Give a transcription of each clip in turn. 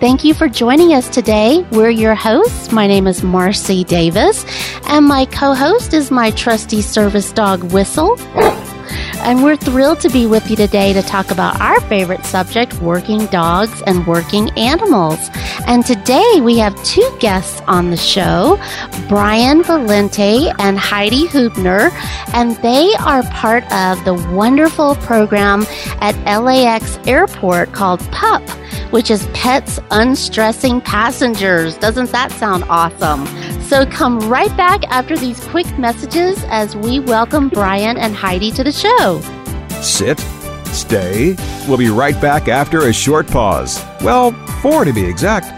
Thank you for joining us today. We're your hosts. My name is Marcie Davis, and my co host is my trusty service dog, Whistle. And we're thrilled to be with you today to talk about our favorite subject, working dogs and working animals. And today we have two guests on the show, Brian Valente and Heidi Huebner, and they are part of the wonderful program at LAX Airport called PUP which is Pets Unstressing Passengers. Doesn't that sound awesome? So come right back after these quick messages as we welcome Brian and Heidi to the show. Sit, stay. We'll be right back after a short pause. Well, four to be exact.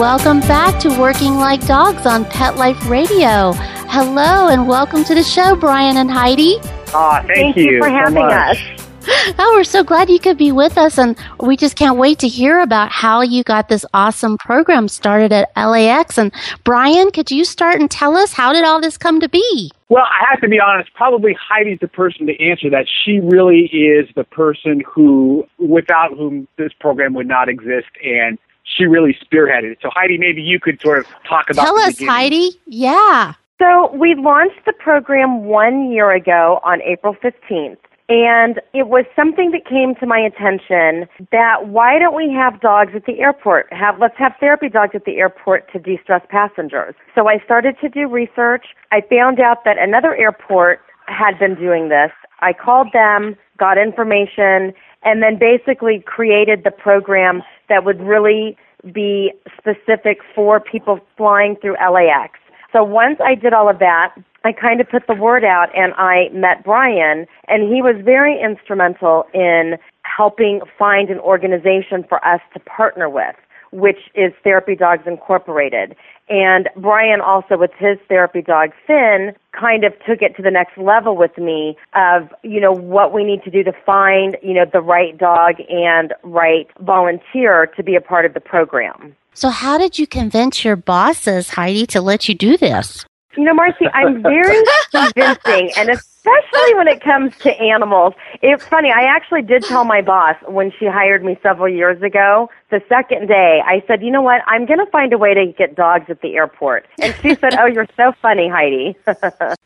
Welcome back to Working Like Dogs on Pet Life Radio. Hello, and welcome to the show, Brian and Heidi. Aw, thank, Thank you for so having much. us. Oh, we're so glad you could be with us, and we just can't wait to hear about how you got this awesome program started at LAX. And Brian, could you start and tell us how did all this come to be? Well, I have to be honest, probably Heidi's the person to answer that. She really is the person who, without whom this program would not exist, and she really spearheaded it. So, Heidi, maybe you could sort of talk about it. Tell the us, beginning. Heidi. Yeah. So we launched the program one year ago on April 15th. And it was something that came to my attention that why don't we have dogs at the airport? Have let's have therapy dogs at the airport to de-stress passengers. So I started to do research. I found out that another airport had been doing this. I called them, got information, and then basically created the program that would really be specific for people flying through LAX. So once I did all of that, I kind of put the word out and I met Brian and he was very instrumental in helping find an organization for us to partner with, which is Therapy Dogs Incorporated. And Brian also with his therapy dog Finn kind of took it to the next level with me of, you know, what we need to do to find, you know, the right dog and right volunteer to be a part of the program. So, how did you convince your bosses, Heidi, to let you do this? You know, Marcie, I'm very convincing, and especially when it comes to animals. It's funny, I actually did tell my boss when she hired me several years ago, the second day, I said, you know what, I'm going to find a way to get dogs at the airport. And she said, oh, you're so funny, Heidi.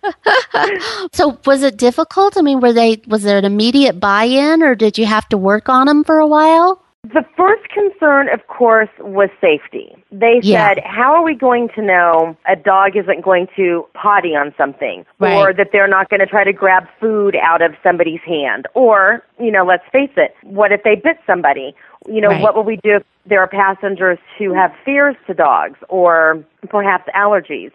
So, was it difficult? I mean, were they was there an immediate buy-in, or did you have to work on them for a while? The first concern, of course, was safety. They Yeah. said, How are we going to know a dog isn't going to potty on something? Or that they're not going to try to grab food out of somebody's hand? Or, you know, let's face it, what if they bit somebody? You know, Right. what will we do if there are passengers who have fears to dogs or perhaps allergies?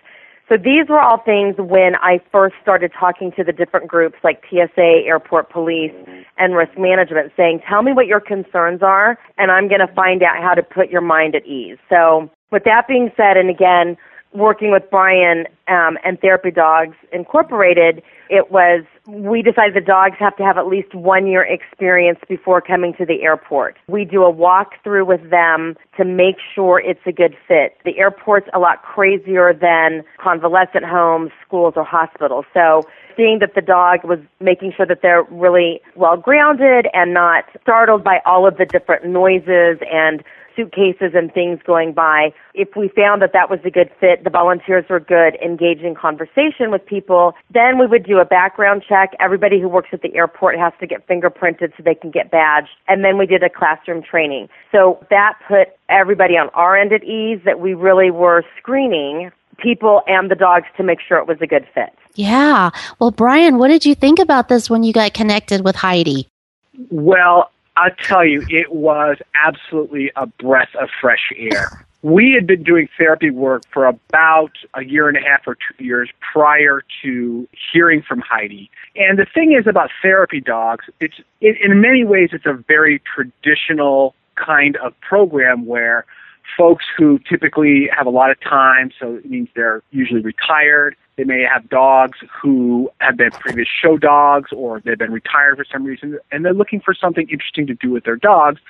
So these were all things when I first started talking to the different groups like TSA, airport police, and risk management saying, tell me what your concerns are and I'm going to find out how to put your mind at ease. So with that being said, and again, working with Brian um, and Therapy Dogs Incorporated, it was we decided the dogs have to have at least one year experience before coming to the airport. We do a walkthrough with them to make sure it's a good fit. The airport's a lot crazier than convalescent homes, schools, or hospitals. So seeing that the dog was making sure that they're really well grounded and not startled by all of the different noises and suitcases and things going by. If we found that that was a good fit, the volunteers were good, engaging conversation with people, then we would do a background check. Everybody who works at the airport has to get fingerprinted so they can get badged. And then we did a classroom training. So that put everybody on our end at ease that we really were screening people and the dogs to make sure it was a good fit. Yeah. Well, Brian, what did you think about this when you got connected with Heidi? Well, I'll tell you, it was absolutely a breath of fresh air. We had been doing therapy work for about a year and a half or two years prior to hearing from Heidi. And the thing is about therapy dogs, it's it, in many ways it's a very traditional kind of program where folks who typically have a lot of time, so it means they're usually retired, they may have dogs who have been previous show dogs or they've been retired for some reason and they're looking for something interesting to do with their dogs.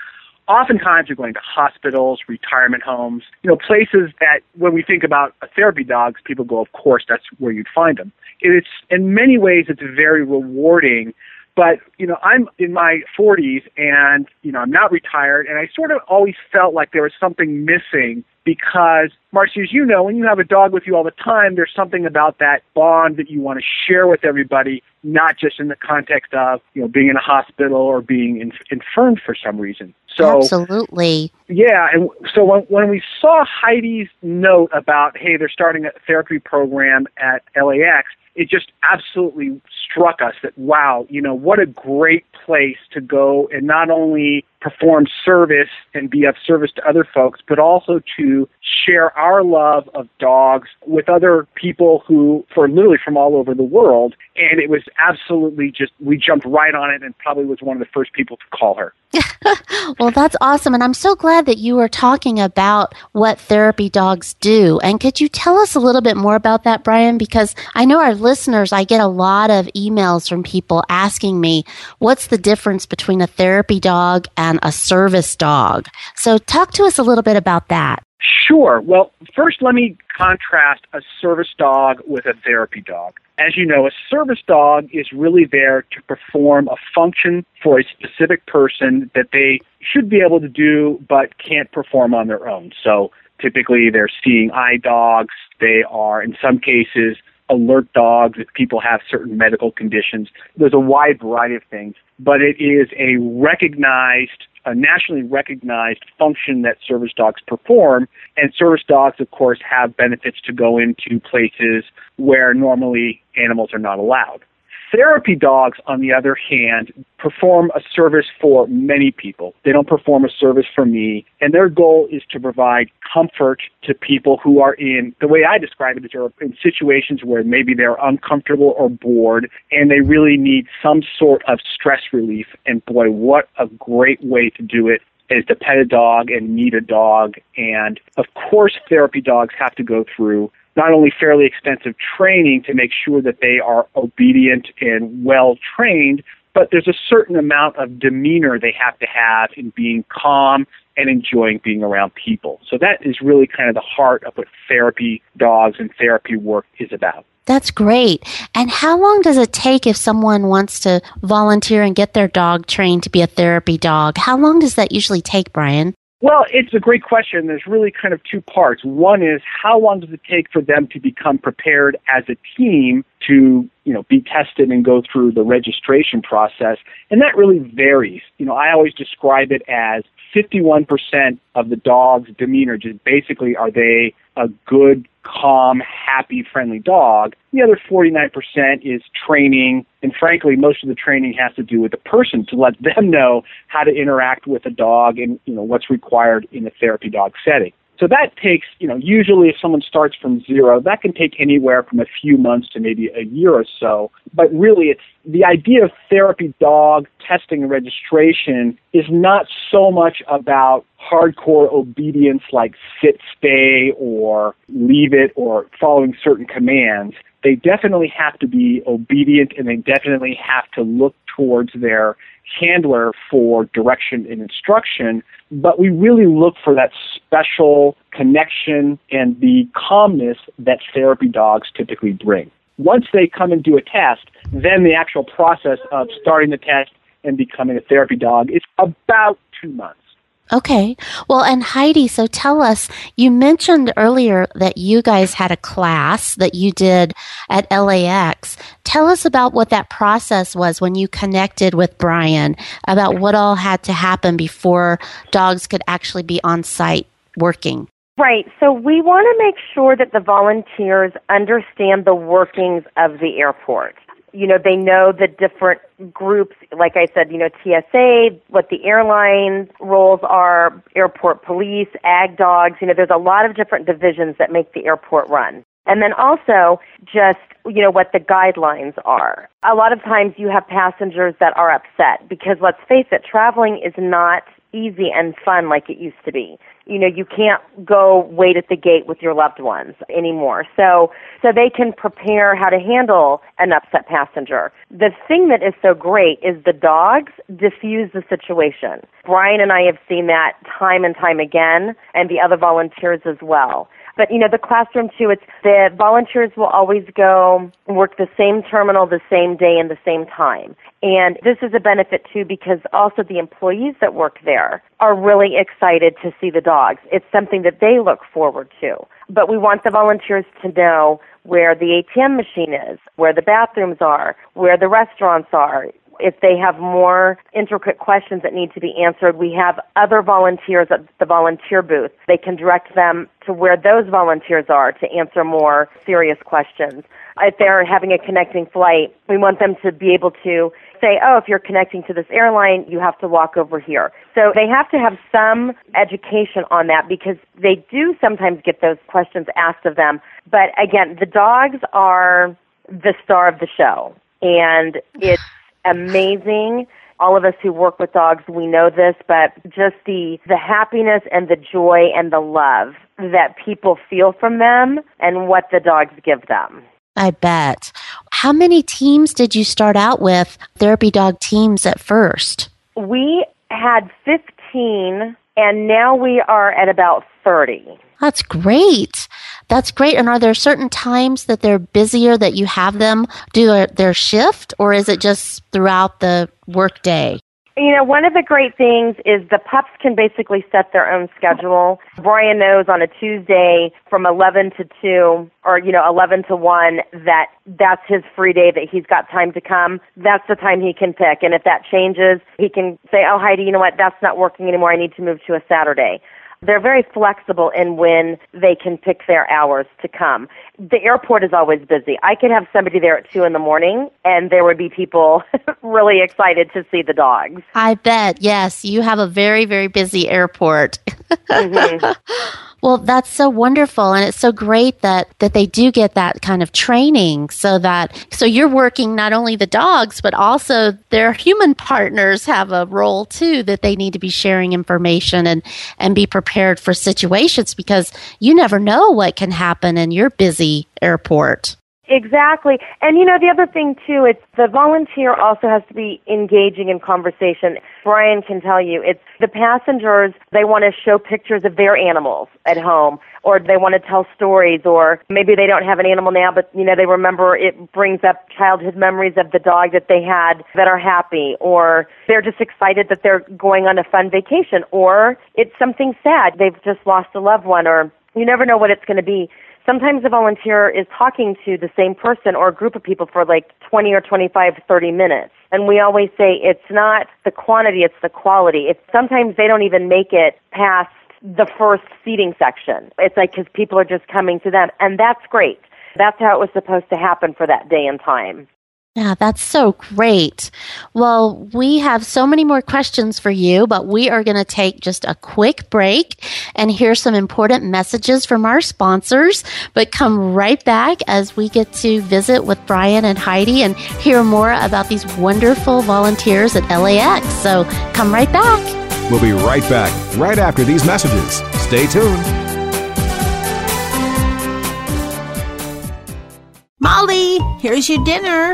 Oftentimes, you're going to hospitals, retirement homes, you know, places that when we think about therapy dogs, people go, of course, that's where you'd find them. It's in many ways, it's very rewarding but, you know, I'm in my 40s and, you know, I'm not retired and I sort of always felt like there was something missing because, Marcy, as you know, when you have a dog with you all the time, there's something about that bond that you want to share with everybody, not just in the context of, you know, being in a hospital or being in, infirmed for some reason. So, Absolutely. Yeah. And so when, when we saw Heidi's note about, hey, they're starting a therapy program at LAX, it just absolutely struck us that wow, you know, what a great place to go and not only perform service and be of service to other folks, but also to share our love of dogs with other people who, for literally from all over the world. And it was absolutely just, we jumped right on it and probably was one of the first people to call her. well, that's awesome. And I'm so glad that you were talking about what therapy dogs do. And could you tell us a little bit more about that, Brian? Because I know our listeners, I get a lot of emails from people asking me, what's the difference between a therapy dog and a service dog? So talk to us a little bit about that. Sure. Well, first, let me contrast a service dog with a therapy dog. As you know, a service dog is really there to perform a function for a specific person that they should be able to do but can't perform on their own. So typically they're seeing eye dogs. They are, in some cases, alert dogs if people have certain medical conditions. There's a wide variety of things, but it is a recognized a nationally recognized function that service dogs perform. And service dogs, of course, have benefits to go into places where normally animals are not allowed. Therapy dogs, on the other hand, perform a service for many people. They don't perform a service for me, and their goal is to provide comfort to people who are in, the way I describe it is they're in situations where maybe they're uncomfortable or bored, and they really need some sort of stress relief. And boy, what a great way to do it is to pet a dog and meet a dog. And of course, therapy dogs have to go through not only fairly extensive training to make sure that they are obedient and well trained, but there's a certain amount of demeanor they have to have in being calm and enjoying being around people. So that is really kind of the heart of what therapy dogs and therapy work is about. That's great. And how long does it take if someone wants to volunteer and get their dog trained to be a therapy dog? How long does that usually take, Brian? Well, it's a great question. There's really kind of two parts. One is how long does it take for them to become prepared as a team to, you know, be tested and go through the registration process? And that really varies. You know, I always describe it as 51% of the dog's demeanor just basically are they a good, calm, happy, friendly dog. The other 49% is training, and frankly, most of the training has to do with the person to let them know how to interact with a dog and you know what's required in a therapy dog setting. So that takes, you know, usually if someone starts from zero, that can take anywhere from a few months to maybe a year or so. but really it's the idea of therapy dog testing and registration is not so much about hardcore obedience like sit, stay, or leave it, or following certain commands. They definitely have to be obedient and they definitely have to look towards their handler for direction and instruction, but we really look for that special connection and the calmness that therapy dogs typically bring. Once they come and do a test, then the actual process of starting the test and becoming a therapy dog is about two months. Okay. Well, and Heidi, so tell us, you mentioned earlier that you guys had a class that you did at LAX. Tell us about what that process was when you connected with Brian, about what all had to happen before dogs could actually be on site working. Right. So we want to make sure that the volunteers understand the workings of the airport you know, they know the different groups, like I said, you know, TSA, what the airline roles are, airport police, ag dogs, you know, there's a lot of different divisions that make the airport run. And then also just, you know, what the guidelines are. A lot of times you have passengers that are upset because let's face it, traveling is not easy and fun like it used to be you know you can't go wait at the gate with your loved ones anymore. So so they can prepare how to handle an upset passenger. The thing that is so great is the dogs diffuse the situation. Brian and i have seen that time and time again and the other volunteers as well but you know, the classroom too, it's the volunteers will always go work the same terminal the same day and the same time. And this is a benefit too because also the employees that work there are really excited to see the dogs. It's something that they look forward to. But we want the volunteers to know where the ATM machine is, where the bathrooms are, where the restaurants are, if they have more intricate questions that need to be answered, we have other volunteers at the volunteer booth. They can direct them to where those volunteers are to answer more serious questions. If they're having a connecting flight, we want them to be able to say, oh, if you're connecting to this airline, you have to walk over here. So they have to have some education on that because they do sometimes get those questions asked of them. But again, the dogs are the star of the show. And it's amazing. All of us who work with dogs, we know this, but just the, the happiness and the joy and the love that people feel from them and what the dogs give them. I bet. How many teams did you start out with, therapy dog teams at first? We had 15, and now we are at about 30. That's great. That's great. And are there certain times that they're busier that you have them do their shift, or is it just throughout the workday? You know, one of the great things is the pups can basically set their own schedule. Brian knows on a Tuesday from 11 to 2 or, you know, 11 to 1 that that's his free day that he's got time to come. That's the time he can pick. And if that changes, he can say, oh, Heidi, you know what? That's not working anymore. I need to move to a Saturday. They're very flexible in when they can pick their hours to come. The airport is always busy. I could have somebody there at two in the morning, and there would be people really excited to see the dogs. I bet. Yes, you have a very, very busy airport. mm-hmm. Well, that's so wonderful. And it's so great that, that they do get that kind of training so that, so you're working not only the dogs, but also their human partners have a role too that they need to be sharing information and, and be prepared for situations because you never know what can happen in your busy airport. Exactly. And you know, the other thing too, it's the volunteer also has to be engaging in conversation. Brian can tell you, it's the passengers, they want to show pictures of their animals at home or they want to tell stories or maybe they don't have an animal now but you know they remember it brings up childhood memories of the dog that they had that are happy or they're just excited that they're going on a fun vacation or it's something sad they've just lost a loved one or you never know what it's going to be sometimes the volunteer is talking to the same person or a group of people for like 20 or 25, 30 minutes. And we always say it's not the quantity, it's the quality. It's sometimes they don't even make it past the first seating section. It's like because people are just coming to them, and that's great. That's how it was supposed to happen for that day and time. Yeah, that's so great. Well, we have so many more questions for you, but we are going to take just a quick break and hear some important messages from our sponsors, but come right back as we get to visit with Brian and Heidi and hear more about these wonderful volunteers at LAX. So come right back. We'll be right back right after these messages. Stay tuned. Molly, here's your dinner.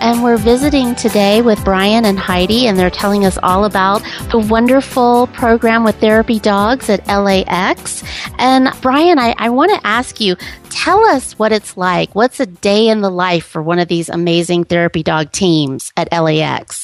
And we're visiting today with Brian and Heidi, and they're telling us all about the wonderful program with therapy dogs at LAX. And Brian, I, I want to ask you, tell us what it's like. What's a day in the life for one of these amazing therapy dog teams at LAX?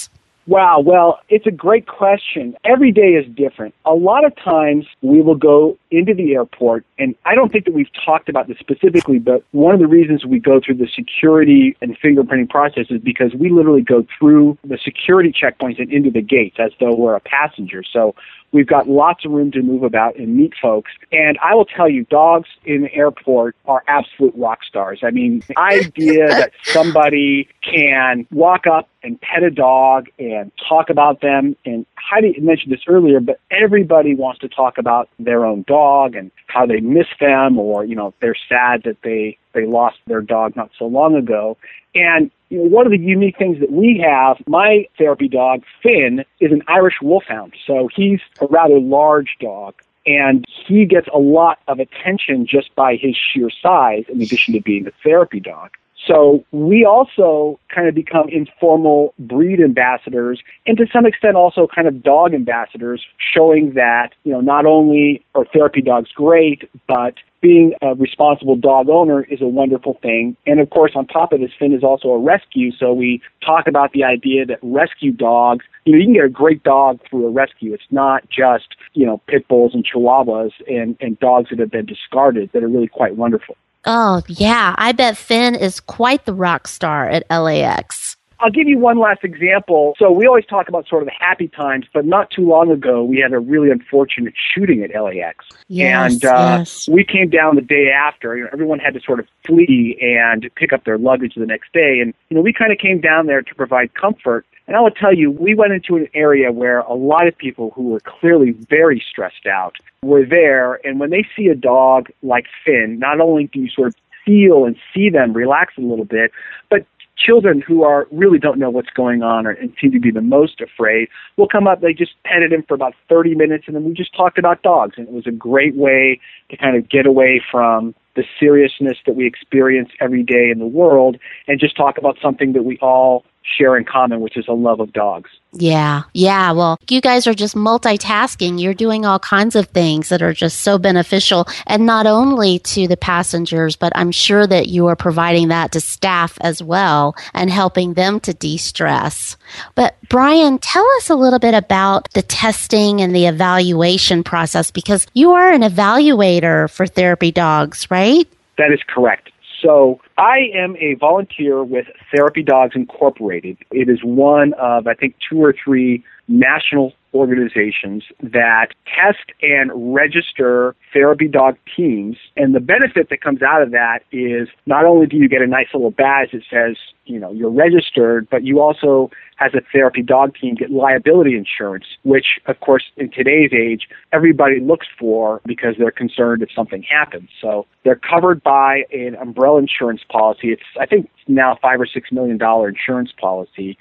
Wow, well, it's a great question. Every day is different. A lot of times we will go into the airport, and I don't think that we've talked about this specifically, but one of the reasons we go through the security and fingerprinting process is because we literally go through the security checkpoints and into the gates as though we're a passenger. So We've got lots of room to move about and meet folks. And I will tell you, dogs in the airport are absolute rock stars. I mean, the idea that somebody can walk up and pet a dog and talk about them. And Heidi mentioned this earlier, but everybody wants to talk about their own dog and how they miss them or, you know, they're sad that they, they lost their dog not so long ago. And you know, one of the unique things that we have, my therapy dog, Finn, is an Irish Wolfhound. So he's a rather large dog. And he gets a lot of attention just by his sheer size, in addition to being a therapy dog. So we also kind of become informal breed ambassadors and to some extent also kind of dog ambassadors, showing that, you know, not only are therapy dogs great, but being a responsible dog owner is a wonderful thing. And of course, on top of this, Finn is also a rescue. So we talk about the idea that rescue dogs, you know, you can get a great dog through a rescue. It's not just, you know, pit bulls and chihuahuas and, and dogs that have been discarded that are really quite wonderful. Oh, yeah. I bet Finn is quite the rock star at LAX. I'll give you one last example. So we always talk about sort of the happy times, but not too long ago we had a really unfortunate shooting at LAX. Yes, and uh, yes. we came down the day after. You know, everyone had to sort of flee and pick up their luggage the next day. And you know, we kind of came down there to provide comfort. And I will tell you, we went into an area where a lot of people who were clearly very stressed out were there. And when they see a dog like Finn, not only do you sort of feel and see them relax a little bit, but children who are really don't know what's going on or, and seem to be the most afraid will come up. They just petted him for about 30 minutes, and then we just talked about dogs. And it was a great way to kind of get away from the seriousness that we experience every day in the world and just talk about something that we all share in common, which is a love of dogs. Yeah, yeah. Well, you guys are just multitasking. You're doing all kinds of things that are just so beneficial, and not only to the passengers, but I'm sure that you are providing that to staff as well and helping them to de stress. But, Brian, tell us a little bit about the testing and the evaluation process because you are an evaluator for therapy dogs, right? That is correct. So I am a volunteer with Therapy Dogs Incorporated. It is one of, I think, two or three national organizations that test and register therapy dog teams. And the benefit that comes out of that is not only do you get a nice little badge that says, you know, you're registered, but you also, as a therapy dog team, get liability insurance, which, of course, in today's age, everybody looks for because they're concerned if something happens. So they're covered by an umbrella insurance policy. It's, I think, now five or six million dollar insurance policy.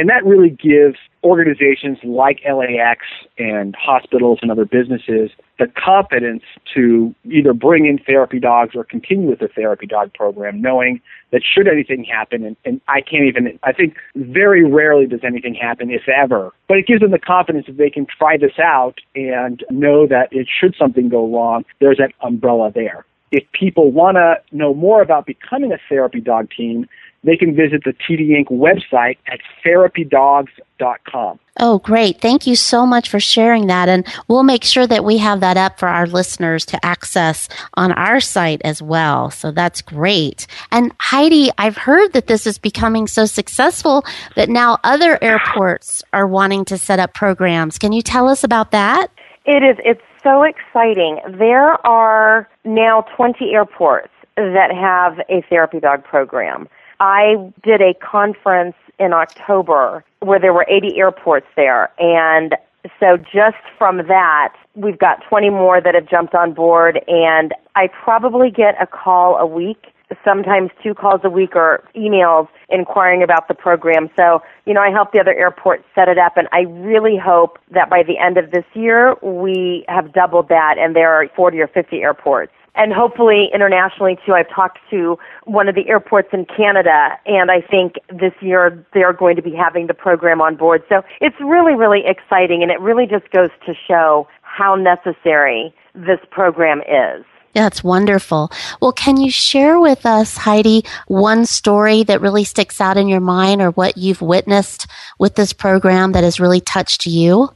And that really gives organizations like LAX and hospitals and other businesses the confidence to either bring in therapy dogs or continue with the therapy dog program, knowing that should anything happen, and, and I can't even, I think very rarely does anything happen, if ever, but it gives them the confidence that they can try this out and know that it should something go wrong, there's that umbrella there. If people want to know more about becoming a therapy dog team, they can visit the TD Inc. website at therapydogs.com. Oh, great. Thank you so much for sharing that. And we'll make sure that we have that up for our listeners to access on our site as well. So that's great. And Heidi, I've heard that this is becoming so successful that now other airports are wanting to set up programs. Can you tell us about that? It is. It's so exciting. There are now 20 airports that have a therapy dog program. I did a conference in October where there were 80 airports there. And so just from that, we've got 20 more that have jumped on board. And I probably get a call a week, sometimes two calls a week or emails inquiring about the program. So, you know, I help the other airports set it up. And I really hope that by the end of this year, we have doubled that and there are 40 or 50 airports and hopefully internationally too. I've talked to one of the airports in Canada, and I think this year they're going to be having the program on board. So it's really, really exciting, and it really just goes to show how necessary this program is. That's wonderful. Well, can you share with us, Heidi, one story that really sticks out in your mind or what you've witnessed with this program that has really touched you?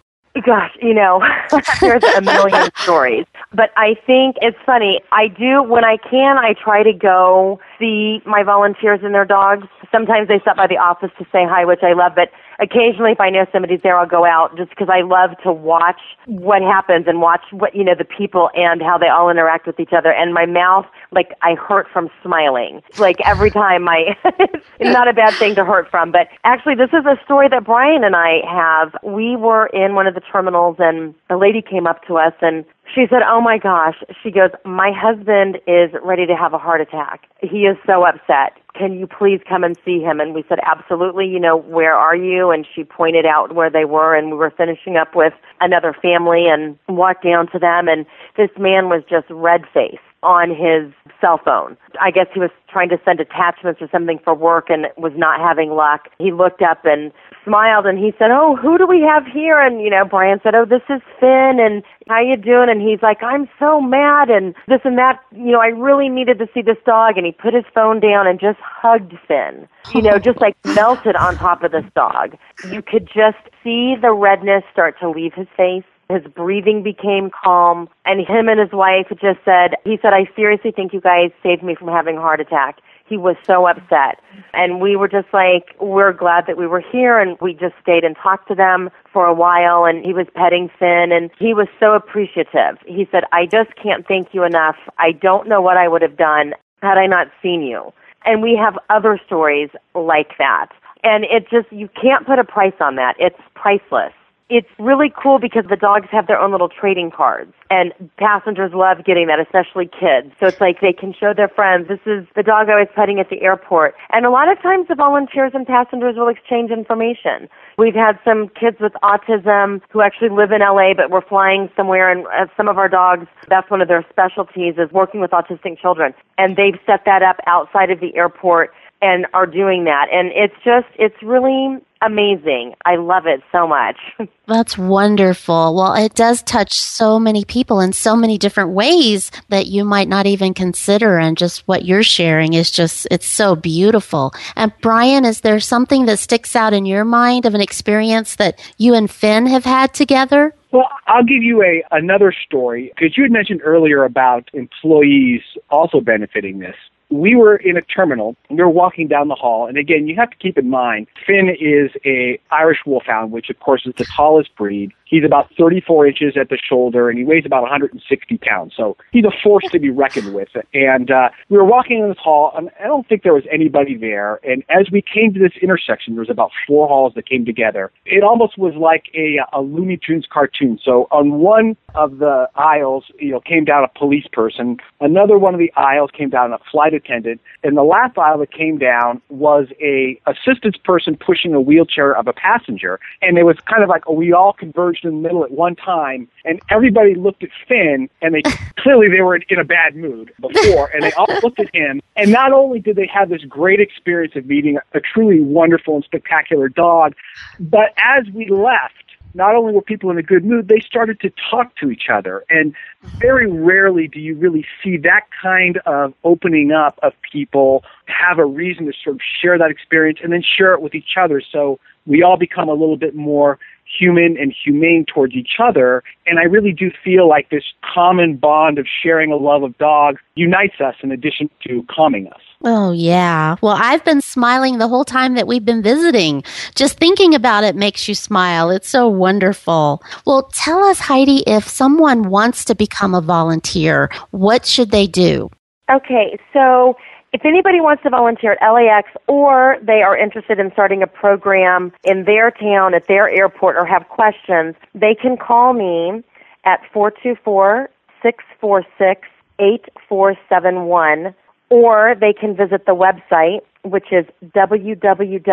Gosh, you know, there's a million stories. But I think it's funny. I do, when I can, I try to go see my volunteers and their dogs. Sometimes they stop by the office to say hi, which I love. But occasionally, if I know somebody's there, I'll go out just because I love to watch what happens and watch what, you know, the people and how they all interact with each other. And my mouth, like, I hurt from smiling. Like, every time I, it's not a bad thing to hurt from. But actually, this is a story that Brian and I have. We were in one of the terminals and a lady came up to us and she said, Oh my gosh. She goes, My husband is ready to have a heart attack. He is so upset. Can you please come and see him? And we said, Absolutely. You know, where are you? And she pointed out where they were. And we were finishing up with another family and walked down to them. And this man was just red faced on his cell phone. I guess he was trying to send attachments or something for work and was not having luck. He looked up and smiled and he said, "Oh, who do we have here?" And you know, Brian said, "Oh, this is Finn and how you doing?" And he's like, "I'm so mad and this and that. You know, I really needed to see this dog." And he put his phone down and just hugged Finn. You know, just like melted on top of this dog. You could just see the redness start to leave his face. His breathing became calm, and him and his wife just said, he said, I seriously think you guys saved me from having a heart attack. He was so upset. And we were just like, we're glad that we were here. And we just stayed and talked to them for a while. And he was petting Finn and he was so appreciative. He said, I just can't thank you enough. I don't know what I would have done had I not seen you. And we have other stories like that. And it just, you can't put a price on that. It's priceless it's really cool because the dogs have their own little trading cards and passengers love getting that, especially kids. So it's like they can show their friends, this is the dog I was petting at the airport. And a lot of times the volunteers and passengers will exchange information. We've had some kids with autism who actually live in LA but were flying somewhere and uh, some of our dogs, that's one of their specialties is working with autistic children. And they've set that up outside of the airport and are doing that. And it's just, it's really amazing. I love it so much. That's wonderful. Well, it does touch so many people in so many different ways that you might not even consider. And just what you're sharing is just, it's so beautiful. And Brian, is there something that sticks out in your mind of an experience that you and Finn have had together? Well, I'll give you a another story because you had mentioned earlier about employees also benefiting this we were in a terminal. And we were walking down the hall, and again, you have to keep in mind, Finn is a Irish Wolfhound, which of course is the tallest breed. He's about 34 inches at the shoulder, and he weighs about 160 pounds. So he's a force to be reckoned with. And uh, we were walking in this hall, and I don't think there was anybody there. And as we came to this intersection, there was about four halls that came together. It almost was like a, a Looney Tunes cartoon. So on one of the aisles, you know, came down a police person. Another one of the aisles came down a flight attendant, and the last aisle that came down was a assistance person pushing a wheelchair of a passenger. And it was kind of like we all converged in the middle at one time, and everybody looked at Finn, and they clearly they were in a bad mood before, and they all looked at him. And not only did they have this great experience of meeting a truly wonderful and spectacular dog, but as we left not only were people in a good mood, they started to talk to each other. And very rarely do you really see that kind of opening up of people have a reason to sort of share that experience and then share it with each other. So we all become a little bit more human and humane towards each other. And I really do feel like this common bond of sharing a love of dogs unites us in addition to calming us. Oh, yeah. Well, I've been smiling the whole time that we've been visiting. Just thinking about it makes you smile. It's so wonderful. Well, tell us, Heidi, if someone wants to become a volunteer, what should they do? Okay, so if anybody wants to volunteer at LAX or they are interested in starting a program in their town, at their airport, or have questions, they can call me at 424 646 8471 or they can visit the website, which is www.lawa.org.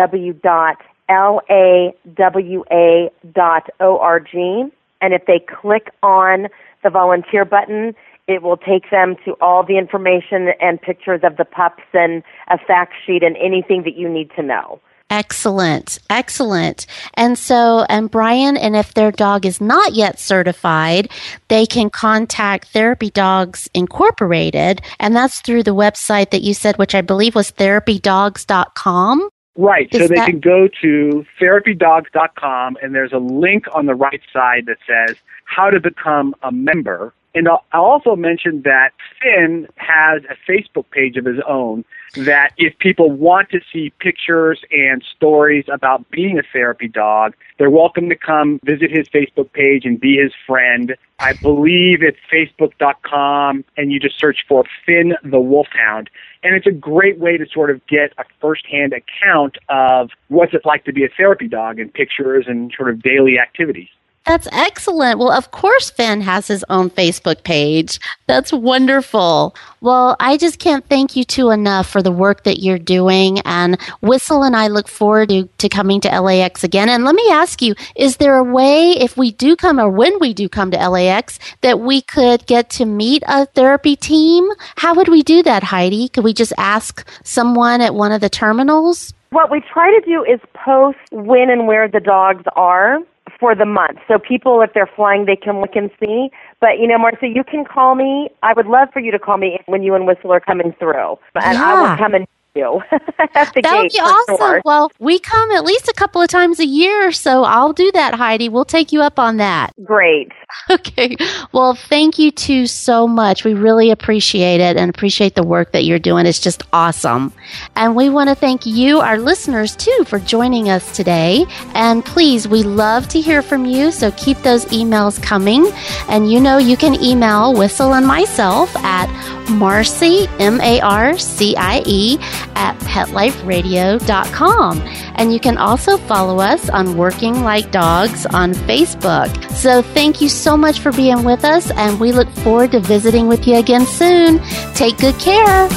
And if they click on the volunteer button, it will take them to all the information and pictures of the pups and a fact sheet and anything that you need to know. Excellent. Excellent. And so, and Brian, and if their dog is not yet certified, they can contact Therapy Dogs Incorporated. And that's through the website that you said, which I believe was therapydogs.com. Right. Is so they that- can go to therapydogs.com and there's a link on the right side that says how to become a member. And I'll, also mention that Finn has a Facebook page of his own that if people want to see pictures and stories about being a therapy dog, they're welcome to come visit his Facebook page and be his friend. I believe it's facebook.com and you just search for Finn the Wolfhound. And it's a great way to sort of get a firsthand account of what's it like to be a therapy dog and pictures and sort of daily activities. That's excellent. Well, of course, Finn has his own Facebook page. That's wonderful. Well, I just can't thank you two enough for the work that you're doing. And Whistle and I look forward to, to coming to LAX again. And let me ask you, is there a way, if we do come or when we do come to LAX, that we could get to meet a therapy team? How would we do that, Heidi? Could we just ask someone at one of the terminals? What we try to do is post when and where the dogs are for the month. So people, if they're flying, they can look and see. But you know, Marcia, you can call me. I would love for you to call me when you and Whistle are coming through, and yeah. I will come and you at the that would be awesome. Sure. Well, we come at least a couple of times a year, so I'll do that, Heidi. We'll take you up on that. Great. Okay. Well, thank you two so much. We really appreciate it and appreciate the work that you're doing. It's just awesome. And we want to thank you, our listeners, too, for joining us today. And please, we love to hear from you, so keep those emails coming. And you know, you can email Whistle and myself at Marcie, M A R C I E, at petliferadio.com. And you can also follow us on Working Like Dogs on Facebook. So thank you so much for being with us, and we look forward to visiting with you again soon. Take good care.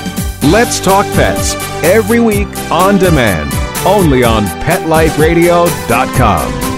Let's Talk Pets every week on demand, only on PetLifeRadio.com.